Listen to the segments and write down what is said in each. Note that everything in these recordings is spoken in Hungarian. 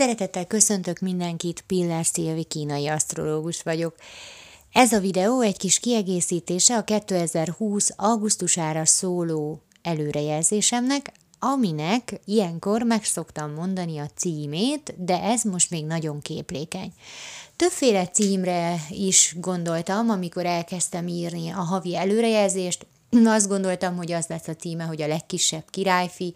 Szeretettel köszöntök mindenkit, Piller Szilvi kínai asztrológus vagyok. Ez a videó egy kis kiegészítése a 2020. augusztusára szóló előrejelzésemnek, aminek ilyenkor meg szoktam mondani a címét, de ez most még nagyon képlékeny. Többféle címre is gondoltam, amikor elkezdtem írni a havi előrejelzést, azt gondoltam, hogy az lesz a címe, hogy a legkisebb királyfi,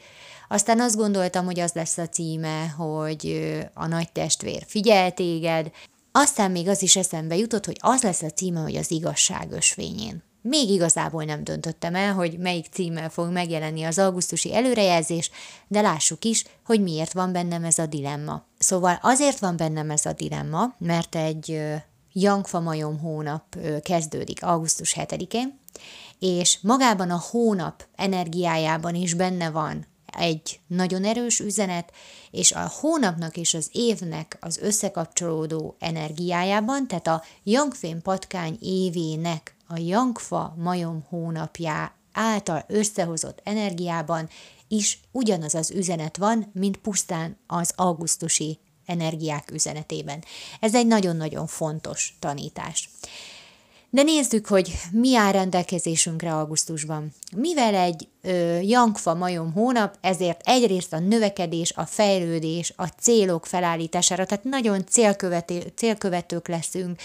aztán azt gondoltam, hogy az lesz a címe, hogy a nagy testvér figyel téged, aztán még az is eszembe jutott, hogy az lesz a címe, hogy az igazság ösvényén. Még igazából nem döntöttem el, hogy melyik címmel fog megjelenni az augusztusi előrejelzés, de lássuk is, hogy miért van bennem ez a dilemma. Szóval azért van bennem ez a dilemma, mert egy Jankfa majom hónap kezdődik augusztus 7-én, és magában a hónap energiájában is benne van egy nagyon erős üzenet, és a hónapnak és az évnek az összekapcsolódó energiájában, tehát a Yangfén patkány évének a Yangfa majom hónapjá által összehozott energiában is ugyanaz az üzenet van, mint pusztán az augusztusi energiák üzenetében. Ez egy nagyon-nagyon fontos tanítás. De nézzük, hogy mi áll rendelkezésünkre augusztusban. Mivel egy ö, jankfa majom hónap, ezért egyrészt a növekedés, a fejlődés, a célok felállítására, tehát nagyon célkövető, célkövetők leszünk,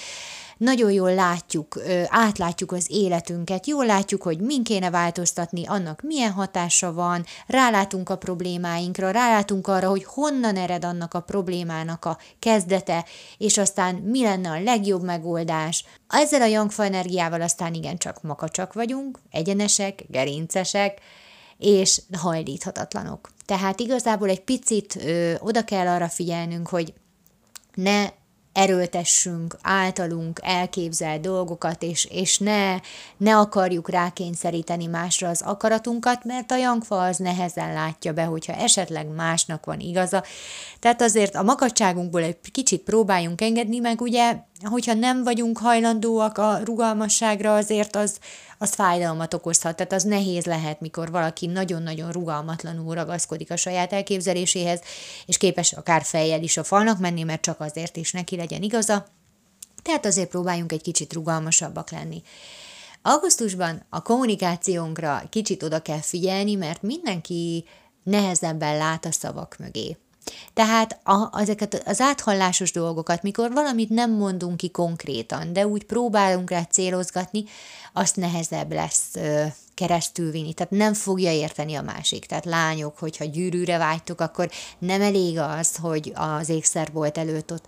nagyon jól látjuk, átlátjuk az életünket, jól látjuk, hogy min kéne változtatni, annak milyen hatása van, rálátunk a problémáinkra, rálátunk arra, hogy honnan ered annak a problémának a kezdete, és aztán mi lenne a legjobb megoldás. Ezzel a jangfa energiával aztán igencsak makacsak vagyunk, egyenesek, gerincesek, és hajlíthatatlanok. Tehát igazából egy picit ö, oda kell arra figyelnünk, hogy ne erőltessünk általunk elképzelt dolgokat, és, és ne, ne akarjuk rákényszeríteni másra az akaratunkat, mert a jangfa az nehezen látja be, hogyha esetleg másnak van igaza. Tehát azért a makacságunkból egy kicsit próbáljunk engedni, meg ugye, hogyha nem vagyunk hajlandóak a rugalmasságra, azért az, az fájdalmat okozhat. Tehát az nehéz lehet, mikor valaki nagyon-nagyon rugalmatlanul ragaszkodik a saját elképzeléséhez, és képes akár fejjel is a falnak menni, mert csak azért is neki legyen igaza. Tehát azért próbáljunk egy kicsit rugalmasabbak lenni. Augusztusban a kommunikációnkra kicsit oda kell figyelni, mert mindenki nehezebben lát a szavak mögé. Tehát a, ezeket az áthallásos dolgokat, mikor valamit nem mondunk ki konkrétan, de úgy próbálunk rá célozgatni, azt nehezebb lesz ö, keresztülvinni, tehát nem fogja érteni a másik. Tehát lányok, hogyha gyűrűre vágytok, akkor nem elég az, hogy az ékszerbolt előtt ott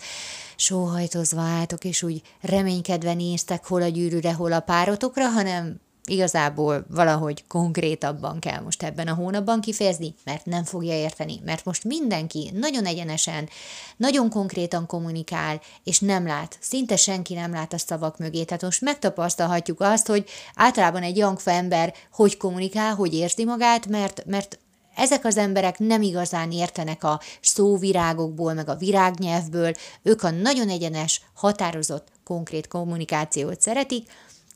sóhajtozva álltok, és úgy reménykedve néztek hol a gyűrűre, hol a párotokra, hanem igazából valahogy konkrétabban kell most ebben a hónapban kifejezni, mert nem fogja érteni, mert most mindenki nagyon egyenesen, nagyon konkrétan kommunikál, és nem lát, szinte senki nem lát a szavak mögé. Tehát most megtapasztalhatjuk azt, hogy általában egy jangfa ember hogy kommunikál, hogy érzi magát, mert, mert ezek az emberek nem igazán értenek a szóvirágokból, meg a virágnyelvből, ők a nagyon egyenes, határozott, konkrét kommunikációt szeretik,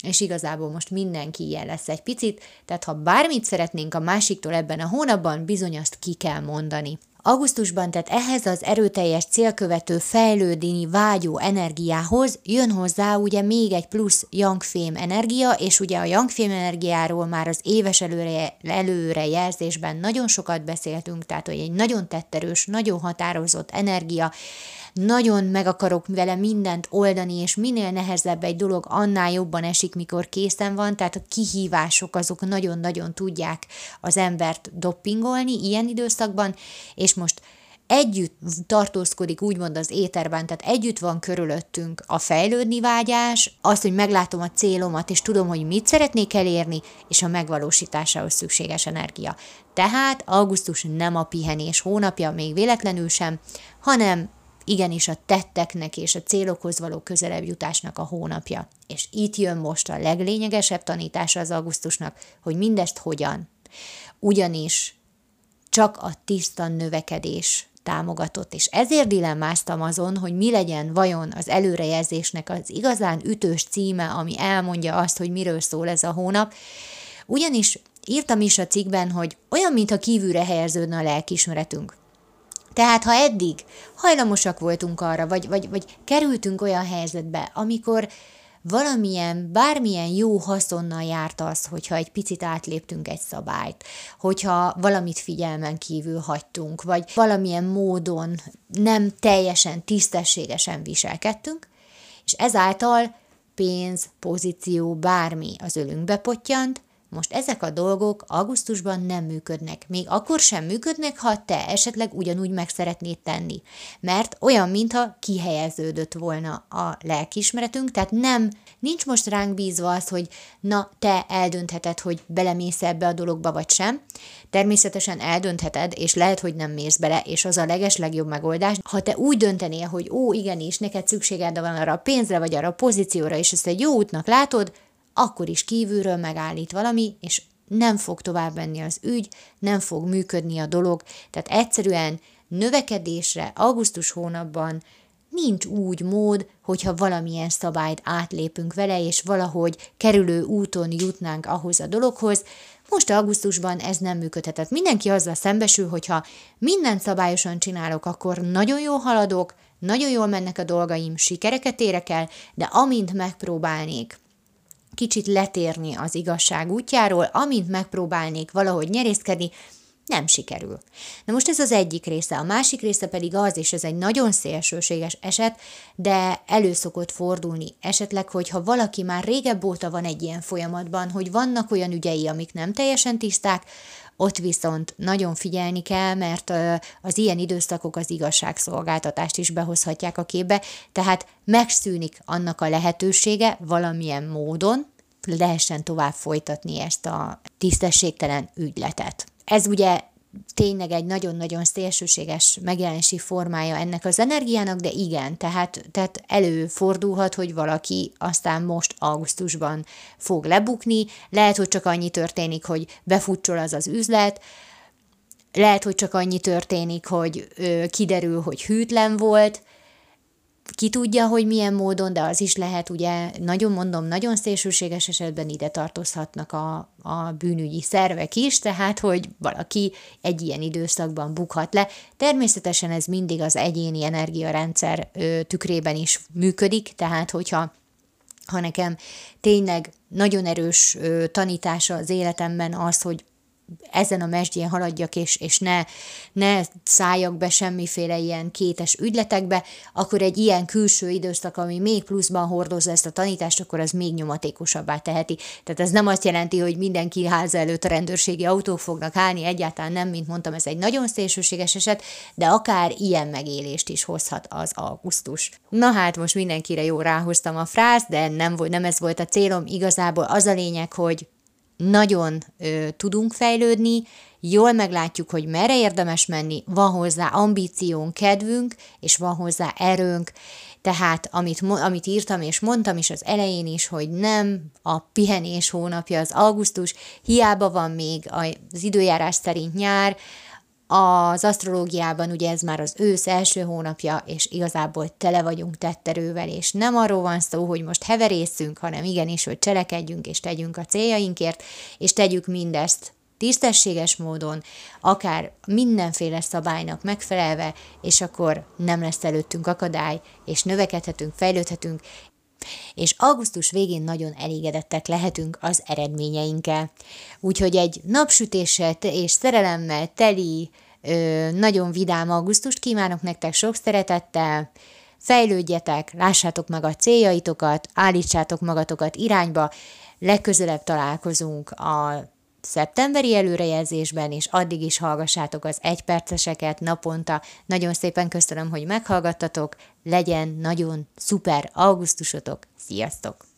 és igazából most mindenki ilyen lesz egy picit, tehát ha bármit szeretnénk a másiktól ebben a hónapban, bizony azt ki kell mondani. Augusztusban, tehát ehhez az erőteljes célkövető fejlődni vágyó energiához jön hozzá ugye még egy plusz Youngfém energia, és ugye a Youngfém energiáról már az éves előre, előrejelzésben nagyon sokat beszéltünk, tehát hogy egy nagyon tetterős, nagyon határozott energia, nagyon meg akarok vele mindent oldani, és minél nehezebb egy dolog, annál jobban esik, mikor készen van, tehát a kihívások azok nagyon-nagyon tudják az embert doppingolni ilyen időszakban, és most együtt tartózkodik úgymond az éterben, tehát együtt van körülöttünk a fejlődni vágyás, az, hogy meglátom a célomat, és tudom, hogy mit szeretnék elérni, és a megvalósításához szükséges energia. Tehát augusztus nem a pihenés hónapja, még véletlenül sem, hanem igenis a tetteknek és a célokhoz való közelebb jutásnak a hónapja. És itt jön most a leglényegesebb tanítása az augusztusnak, hogy mindezt hogyan. Ugyanis csak a tiszta növekedés támogatott, és ezért dilemmáztam azon, hogy mi legyen vajon az előrejelzésnek az igazán ütős címe, ami elmondja azt, hogy miről szól ez a hónap, ugyanis írtam is a cikkben, hogy olyan, mintha kívülre helyeződne a lelkismeretünk. Tehát ha eddig hajlamosak voltunk arra, vagy, vagy, vagy kerültünk olyan helyzetbe, amikor valamilyen, bármilyen jó haszonnal járt az, hogyha egy picit átléptünk egy szabályt, hogyha valamit figyelmen kívül hagytunk, vagy valamilyen módon nem teljesen tisztességesen viselkedtünk, és ezáltal pénz, pozíció, bármi az ölünkbe pottyant, most ezek a dolgok augusztusban nem működnek. Még akkor sem működnek, ha te esetleg ugyanúgy meg szeretnéd tenni. Mert olyan, mintha kihelyeződött volna a lelkiismeretünk, tehát nem, nincs most ránk bízva az, hogy na, te eldöntheted, hogy belemész ebbe a dologba, vagy sem. Természetesen eldöntheted, és lehet, hogy nem mész bele, és az a leges legjobb megoldás. Ha te úgy döntenél, hogy ó, igenis, neked szükséged van arra a pénzre, vagy arra a pozícióra, és ezt egy jó útnak látod, akkor is kívülről megállít valami, és nem fog tovább menni az ügy, nem fog működni a dolog, tehát egyszerűen növekedésre augusztus hónapban nincs úgy mód, hogyha valamilyen szabályt átlépünk vele, és valahogy kerülő úton jutnánk ahhoz a dologhoz. Most augusztusban ez nem működhetett. Mindenki azzal szembesül, hogyha mindent szabályosan csinálok, akkor nagyon jól haladok, nagyon jól mennek a dolgaim, sikereket érek el, de amint megpróbálnék kicsit letérni az igazság útjáról, amint megpróbálnék valahogy nyerészkedni, nem sikerül. Na most ez az egyik része, a másik része pedig az, és ez egy nagyon szélsőséges eset, de elő szokott fordulni esetleg, hogyha valaki már régebb óta van egy ilyen folyamatban, hogy vannak olyan ügyei, amik nem teljesen tiszták, ott viszont nagyon figyelni kell, mert az ilyen időszakok az igazságszolgáltatást is behozhatják a képbe, tehát megszűnik annak a lehetősége valamilyen módon, lehessen tovább folytatni ezt a tisztességtelen ügyletet. Ez ugye tényleg egy nagyon-nagyon szélsőséges megjelenési formája ennek az energiának, de igen, tehát, tehát előfordulhat, hogy valaki aztán most augusztusban fog lebukni, lehet, hogy csak annyi történik, hogy befutcsol az az üzlet, lehet, hogy csak annyi történik, hogy ö, kiderül, hogy hűtlen volt, ki tudja, hogy milyen módon, de az is lehet, ugye, nagyon mondom, nagyon szélsőséges esetben ide tartozhatnak a, a bűnügyi szervek is, tehát, hogy valaki egy ilyen időszakban bukhat le. Természetesen ez mindig az egyéni energiarendszer ö, tükrében is működik, tehát, hogyha ha nekem tényleg nagyon erős ö, tanítása az életemben az, hogy ezen a mesdjén haladjak, és, és ne, ne szálljak be semmiféle ilyen kétes ügyletekbe, akkor egy ilyen külső időszak, ami még pluszban hordozza ezt a tanítást, akkor az még nyomatékosabbá teheti. Tehát ez nem azt jelenti, hogy mindenki háza előtt a rendőrségi autók fognak állni, egyáltalán nem, mint mondtam, ez egy nagyon szélsőséges eset, de akár ilyen megélést is hozhat az augusztus. Na hát most mindenkire jó ráhoztam a fráz, de nem, volt, nem ez volt a célom, igazából az a lényeg, hogy nagyon ö, tudunk fejlődni, jól meglátjuk, hogy merre érdemes menni, van hozzá ambíciónk, kedvünk, és van hozzá erőnk, tehát amit, amit írtam és mondtam is az elején is, hogy nem a pihenés hónapja az augusztus, hiába van még az időjárás szerint nyár, az asztrológiában ugye ez már az ősz első hónapja, és igazából tele vagyunk tetterővel, és nem arról van szó, hogy most heverészünk, hanem igenis, hogy cselekedjünk és tegyünk a céljainkért, és tegyük mindezt tisztességes módon, akár mindenféle szabálynak megfelelve, és akkor nem lesz előttünk akadály, és növekedhetünk, fejlődhetünk, és augusztus végén nagyon elégedettek lehetünk az eredményeinkkel. Úgyhogy egy napsütéssel és szerelemmel teli, nagyon vidám augusztust kívánok nektek sok szeretettel, fejlődjetek, lássátok meg a céljaitokat, állítsátok magatokat irányba, legközelebb találkozunk a szeptemberi előrejelzésben, és addig is hallgassátok az egyperceseket naponta. Nagyon szépen köszönöm, hogy meghallgattatok, legyen nagyon szuper augusztusotok, sziasztok!